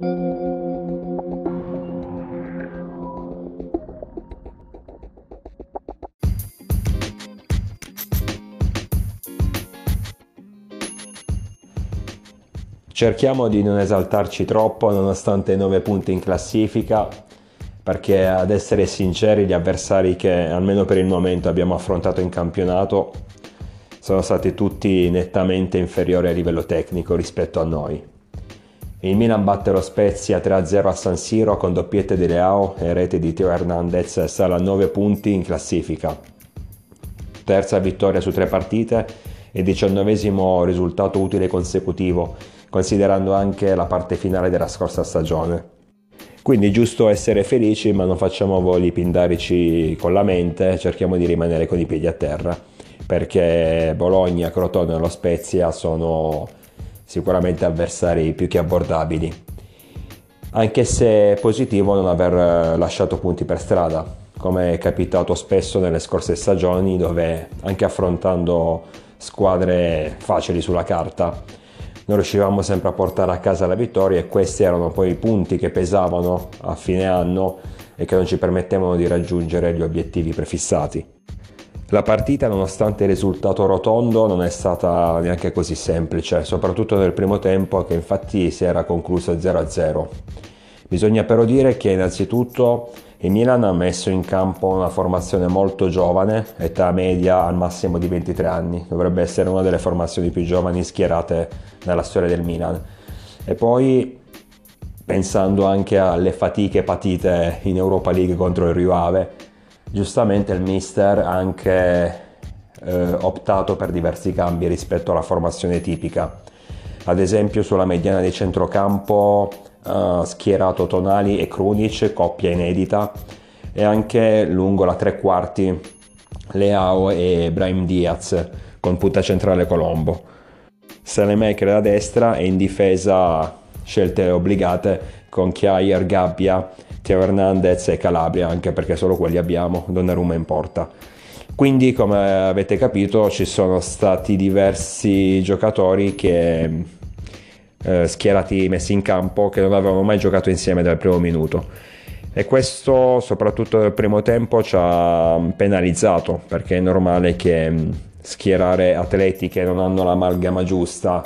Cerchiamo di non esaltarci troppo nonostante i 9 punti in classifica, perché ad essere sinceri gli avversari che almeno per il momento abbiamo affrontato in campionato sono stati tutti nettamente inferiori a livello tecnico rispetto a noi. Il Milan batte lo Spezia 3-0 a San Siro con doppiette di Leao e rete di Teo Hernandez sale a 9 punti in classifica. Terza vittoria su tre partite e diciannovesimo risultato utile consecutivo considerando anche la parte finale della scorsa stagione. Quindi è giusto essere felici, ma non facciamo voli pindarici con la mente, cerchiamo di rimanere con i piedi a terra, perché Bologna, Crotone e lo Spezia sono sicuramente avversari più che abbordabili. Anche se è positivo non aver lasciato punti per strada, come è capitato spesso nelle scorse stagioni, dove anche affrontando squadre facili sulla carta, non riuscivamo sempre a portare a casa la vittoria e questi erano poi i punti che pesavano a fine anno e che non ci permettevano di raggiungere gli obiettivi prefissati. La partita, nonostante il risultato rotondo, non è stata neanche così semplice, soprattutto nel primo tempo che infatti si era concluso 0-0. Bisogna però dire che innanzitutto il Milan ha messo in campo una formazione molto giovane, età media al massimo di 23 anni, dovrebbe essere una delle formazioni più giovani schierate nella storia del Milan. E poi pensando anche alle fatiche patite in Europa League contro il Rio Ave, giustamente il mister ha anche eh, optato per diversi cambi rispetto alla formazione tipica. Ad esempio sulla mediana di centrocampo uh, schierato Tonali e Krunic, coppia inedita, e anche lungo la tre quarti Leao e Brahim Diaz con punta centrale Colombo. Salemaker da destra e in difesa scelte obbligate con Chiair, Gabbia, Teo Hernandez e Calabria, anche perché solo quelli abbiamo, Donnarumma in porta. Quindi, come avete capito, ci sono stati diversi giocatori che eh, schierati messi in campo che non avevano mai giocato insieme dal primo minuto e questo soprattutto nel primo tempo ci ha penalizzato perché è normale che mm, schierare atleti che non hanno l'amalgama giusta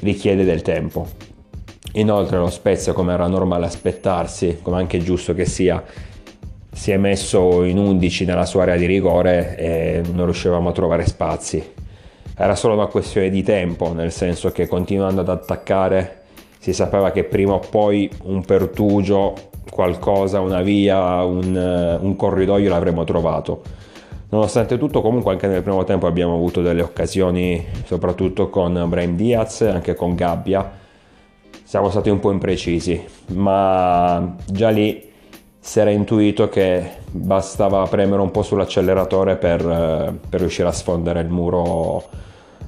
richiede del tempo inoltre lo Spezia come era normale aspettarsi come anche giusto che sia si è messo in 11 nella sua area di rigore e non riuscivamo a trovare spazi era solo una questione di tempo, nel senso che continuando ad attaccare si sapeva che prima o poi un pertugio, qualcosa, una via, un, un corridoio l'avremmo trovato. Nonostante tutto, comunque, anche nel primo tempo abbiamo avuto delle occasioni, soprattutto con Brahim Diaz, anche con Gabbia. Siamo stati un po' imprecisi, ma già lì si era intuito che bastava premere un po' sull'acceleratore per, per riuscire a sfondere il muro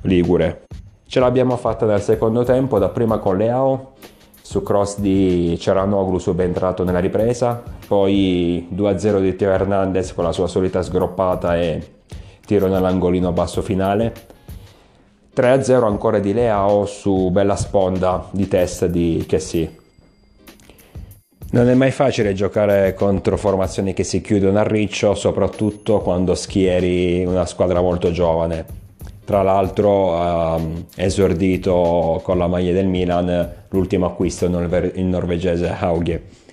ligure. Ce l'abbiamo fatta nel secondo tempo, dapprima con Leao, su cross di Ceranoglu subentrato nella ripresa, poi 2-0 di Teo Hernandez con la sua solita sgroppata e tiro nell'angolino basso finale. 3-0 ancora di Leao su bella sponda di testa di Kessi. Non è mai facile giocare contro formazioni che si chiudono a riccio, soprattutto quando schieri una squadra molto giovane. Tra l'altro ehm, esordito con la maglia del Milan l'ultimo acquisto, il norvegese Hauge.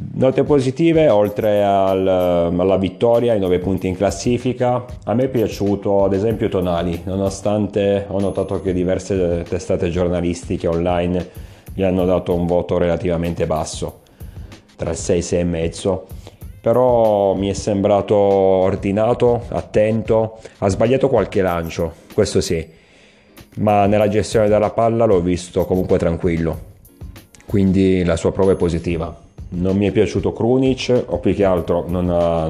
Note positive, oltre al, alla vittoria, i 9 punti in classifica, a me è piaciuto ad esempio Tonali, nonostante ho notato che diverse testate giornalistiche online gli hanno dato un voto relativamente basso, tra il 6 e 6,5, però mi è sembrato ordinato, attento, ha sbagliato qualche lancio, questo sì, ma nella gestione della palla l'ho visto comunque tranquillo, quindi la sua prova è positiva. Non mi è piaciuto Krunic, o più che altro non ha,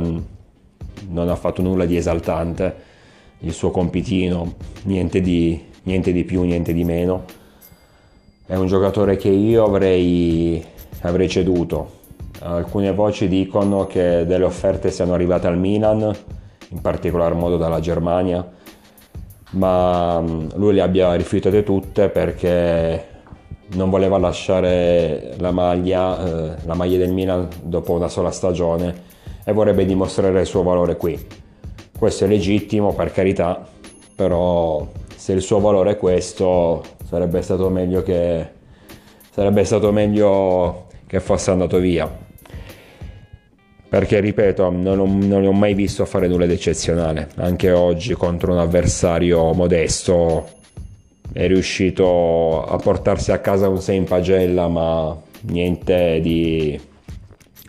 non ha fatto nulla di esaltante, il suo compitino, niente di, niente di più, niente di meno è un giocatore che io avrei, avrei ceduto. Alcune voci dicono che delle offerte siano arrivate al Milan, in particolar modo dalla Germania, ma mm, lui le abbia rifiutate tutte perché non voleva lasciare la maglia, eh, la maglia del Milan dopo una sola stagione e vorrebbe dimostrare il suo valore qui. Questo è legittimo per carità, però se il suo valore è questo sarebbe stato meglio che, stato meglio che fosse andato via perché ripeto non, ho, non ho mai visto fare nulla di eccezionale anche oggi contro un avversario modesto è riuscito a portarsi a casa un 6 in pagella ma niente di,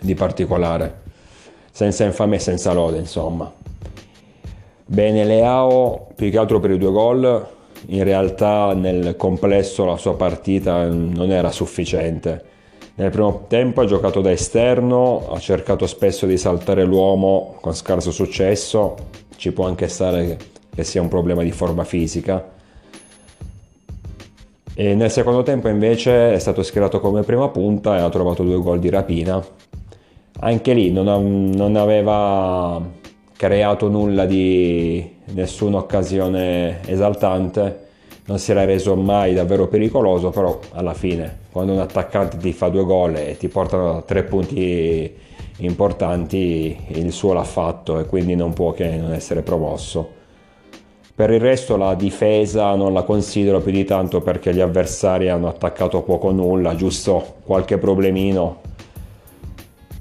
di particolare. Senza infame e senza lode insomma. Bene Leao più che altro per i due gol in realtà nel complesso la sua partita non era sufficiente. Nel primo tempo ha giocato da esterno, ha cercato spesso di saltare l'uomo con scarso successo, ci può anche stare che sia un problema di forma fisica. E nel secondo tempo invece è stato schierato come prima punta e ha trovato due gol di rapina. Anche lì non, non aveva creato nulla di nessuna occasione esaltante non si era reso mai davvero pericoloso, però alla fine quando un attaccante ti fa due gol e ti portano tre punti importanti, il suo l'ha fatto e quindi non può che non essere promosso. Per il resto la difesa non la considero più di tanto perché gli avversari hanno attaccato poco o nulla, giusto qualche problemino,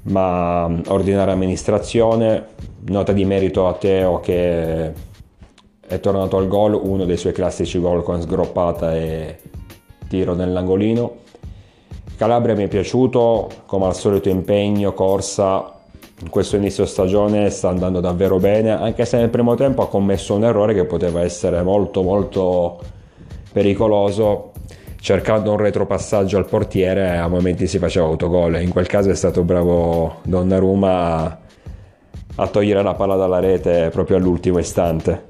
ma ordinaria amministrazione, nota di merito a Teo che è tornato al gol, uno dei suoi classici gol con sgroppata e tiro nell'angolino. Calabria mi è piaciuto, come al solito impegno, corsa, in questo inizio stagione sta andando davvero bene, anche se nel primo tempo ha commesso un errore che poteva essere molto molto pericoloso, cercando un retropassaggio al portiere a momenti si faceva autogol, in quel caso è stato bravo Donnarumma a, togliere la palla dalla rete proprio all'ultimo istante.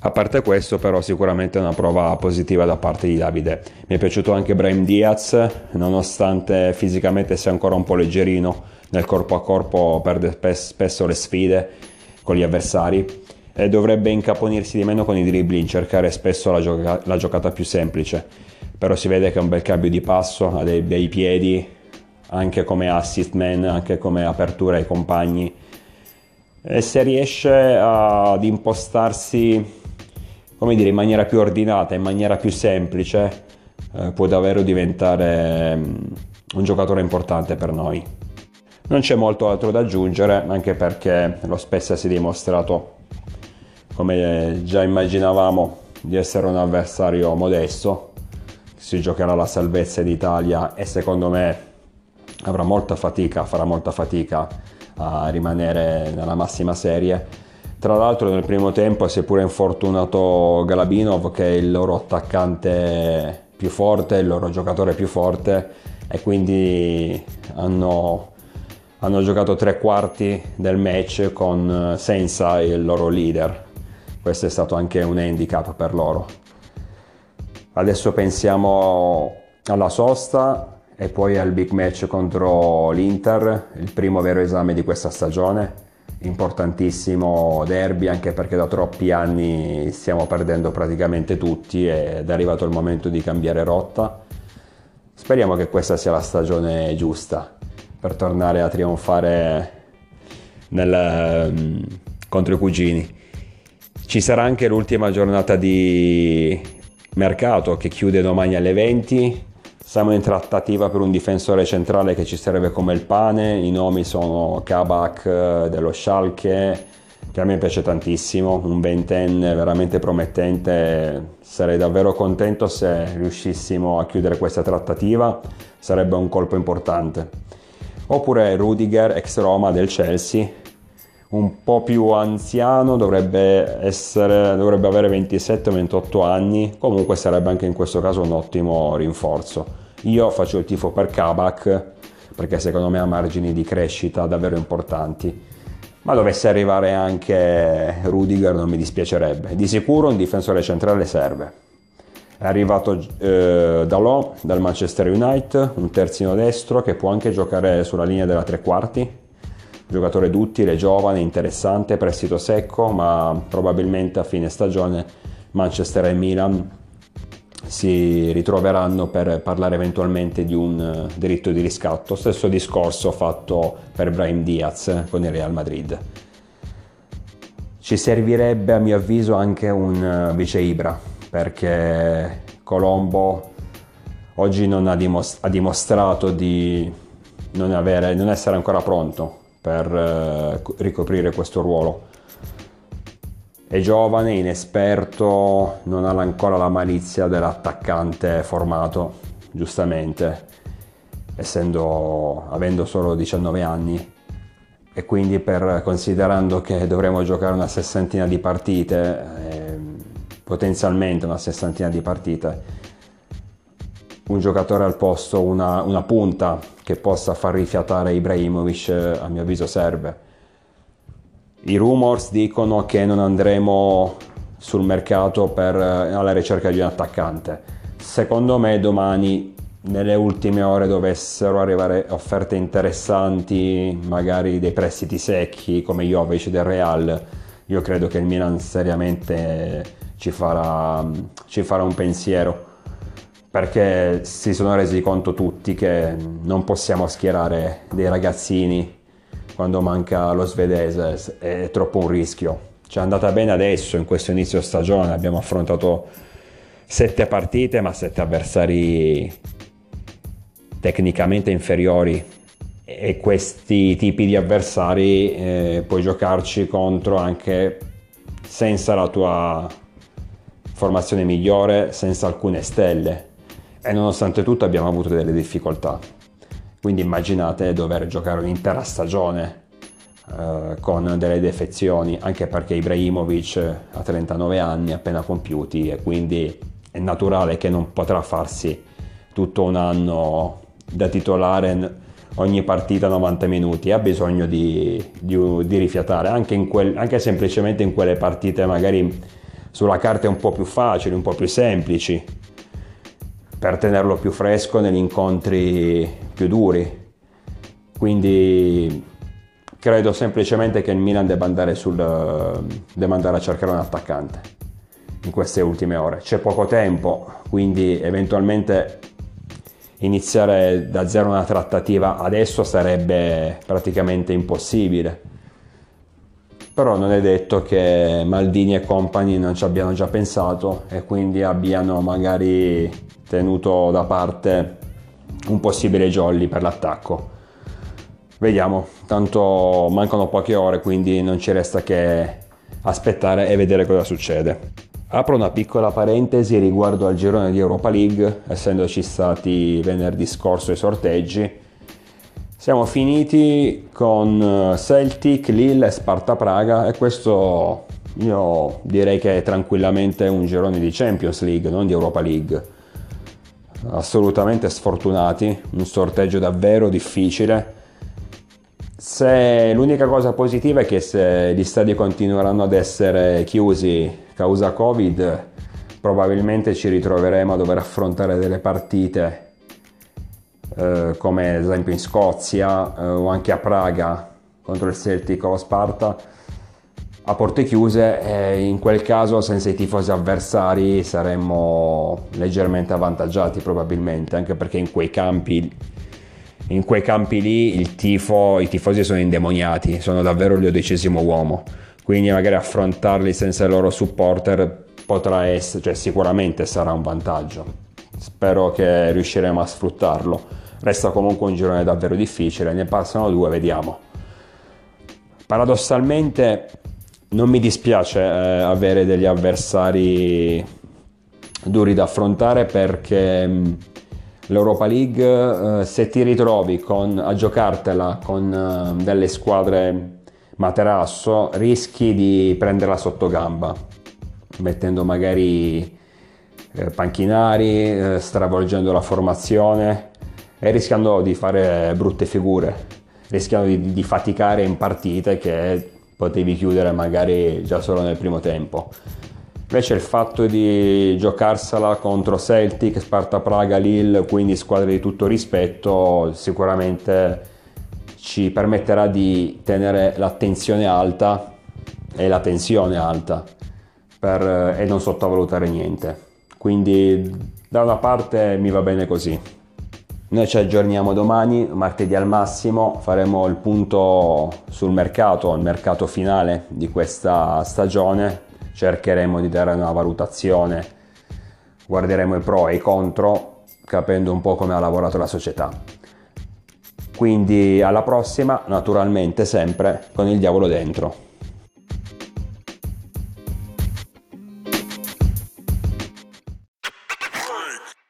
A parte questo, però, sicuramente è una prova positiva da parte di Davide. Mi è piaciuto anche Brahim Diaz, nonostante fisicamente sia ancora un po' leggerino, nel corpo a corpo perde spesso le sfide con gli avversari e dovrebbe incaponirsi di meno con i dribbling, cercare spesso la, gioca- la giocata più semplice. Però si vede che è un bel cambio di passo, ha dei bei piedi, anche come assist man, anche come apertura ai compagni. E se riesce ad impostarsi come dire, in maniera più ordinata, in maniera più semplice, eh, può davvero diventare um, un giocatore importante per noi. Non c'è molto altro da aggiungere, anche perché lo Spezia si è dimostrato, come già immaginavamo, di essere un avversario modesto. Si giocherà la salvezza d'Italia e secondo me avrà molta fatica, farà molta fatica a rimanere nella massima serie tra l'altro nel primo tempo si è pure infortunato Galabinov che è il loro attaccante più forte, il loro giocatore più forte e quindi hanno, hanno giocato tre quarti del match con, senza il loro leader. Questo è stato anche un handicap per loro. Adesso pensiamo alla sosta e poi al big match contro l'Inter, il primo vero esame di questa stagione importantissimo derby anche perché da troppi anni stiamo perdendo praticamente tutti ed è arrivato il momento di cambiare rotta. Speriamo che questa sia la stagione giusta per tornare a trionfare nel, um, contro i cugini. Ci sarà anche l'ultima giornata di mercato che chiude domani alle 20 siamo in trattativa per un difensore centrale che ci serve come il pane, i nomi sono Kabak eh, dello Schalke, che a me piace tantissimo, un ventenne veramente promettente, sarei davvero contento se riuscissimo a chiudere questa trattativa, sarebbe un colpo importante. Oppure Rudiger, ex Roma del Chelsea, un po' più anziano, dovrebbe, essere, dovrebbe avere 27-28 anni, comunque sarebbe anche in questo caso un ottimo rinforzo. Io faccio il tifo per Kabak perché secondo me ha margini di crescita davvero importanti. Ma dovesse arrivare anche Rudiger non mi dispiacerebbe. Di sicuro un difensore centrale serve. È arrivato eh, Dalot dal Manchester United, un terzino destro che può anche giocare sulla linea della tre quarti. Giocatore duttile, giovane, interessante, prestito secco, ma probabilmente a fine stagione Manchester e Milan si ritroveranno per parlare eventualmente di un eh, diritto di riscatto. Stesso discorso fatto per Brahim Diaz con il Real Madrid. Ci servirebbe a mio avviso anche un eh, vice Ibra perché Colombo oggi non ha, dimos- ha dimostrato di non, avere, non, essere ancora pronto per eh, ricoprire questo ruolo è giovane, inesperto, non ha ancora la malizia dell'attaccante formato, giustamente, essendo, avendo solo 19 anni. E quindi per, considerando che dovremo giocare una sessantina di partite, eh, potenzialmente una sessantina di partite, un giocatore al posto, una, una punta che possa far rifiatare Ibrahimovic, a mio avviso serve. I rumors dicono che non andremo sul mercato per, eh, alla ricerca di un attaccante. Secondo me domani nelle ultime ore dovessero arrivare offerte interessanti, magari dei prestiti secchi come Jovic del Real, io credo che il Milan seriamente ci farà, ci farà un pensiero perché si sono resi conto tutti che non possiamo schierare dei ragazzini quando manca lo svedese è troppo un rischio. Ci è andata bene adesso in questo inizio stagione, abbiamo affrontato sette partite ma sette avversari tecnicamente inferiori e questi tipi di avversari eh, puoi giocarci contro anche senza la tua formazione migliore, senza alcune stelle e nonostante tutto abbiamo avuto delle difficoltà. Quindi immaginate dover giocare un'intera stagione eh, con delle defezioni, anche perché Ibrahimovic ha 39 anni appena compiuti e quindi è naturale che non potrà farsi tutto un anno da titolare ogni partita 90 minuti, ha bisogno di, di, di rifiatare, anche, quel, anche semplicemente in quelle partite magari sulla carta un po' più facili, un po' più semplici, per tenerlo più fresco negli incontri più duri. Quindi credo semplicemente che il Milan debba andare, sul, debba andare a cercare un attaccante in queste ultime ore. C'è poco tempo, quindi eventualmente iniziare da zero una trattativa adesso sarebbe praticamente impossibile. Però non è detto che Maldini e compagni non ci abbiano già pensato e quindi abbiano magari tenuto da parte un possibile jolly per l'attacco. Vediamo, tanto mancano poche ore, quindi non ci resta che aspettare e vedere cosa succede. Apro una piccola parentesi riguardo al girone di Europa League, essendoci stati venerdì scorso i sorteggi. Siamo finiti con Celtic, Lille e Sparta Praga e questo io direi che è tranquillamente un girone di Champions League, non di Europa League assolutamente sfortunati, un sorteggio davvero difficile. Se l'unica cosa positiva è che se gli stadi continueranno ad essere chiusi causa Covid, probabilmente ci ritroveremo a dover affrontare delle partite eh, come ad esempio in Scozia eh, o anche a Praga contro il Celtic o lo Sparta a porte chiuse e in quel caso senza i tifosi avversari saremmo leggermente avvantaggiati probabilmente anche perché in quei campi in quei campi lì tifo, i tifosi sono indemoniati sono davvero il uomo. Quindi magari affrontarli senza i loro supporter potrà essere cioè sicuramente sarà un vantaggio. Spero che riusciremo a sfruttarlo resta comunque un girone davvero difficile ne passano due vediamo. Paradossalmente non mi dispiace eh, avere degli avversari duri da affrontare perché mm, l'Europa League eh, se ti ritrovi con, a giocartela con eh, delle squadre materasso rischi di prenderla sotto gamba mettendo magari eh, panchinari eh, stravolgendo la formazione e rischiando di fare brutte figure rischiando di, di faticare in partite che potevi chiudere magari già solo nel primo tempo. Invece il fatto di giocarsela contro Celtic, Sparta Praga, Lille, quindi squadre di tutto rispetto, sicuramente ci permetterà di tenere l'attenzione alta e la tensione alta per, e non sottovalutare niente. Quindi Da una parte mi va bene così. Noi ci aggiorniamo domani, martedì al massimo, faremo il punto sul mercato, il mercato finale di questa stagione, cercheremo di dare una valutazione, guarderemo i pro e i contro, capendo un po' come ha lavorato la società. Quindi alla prossima, naturalmente sempre con il diavolo dentro.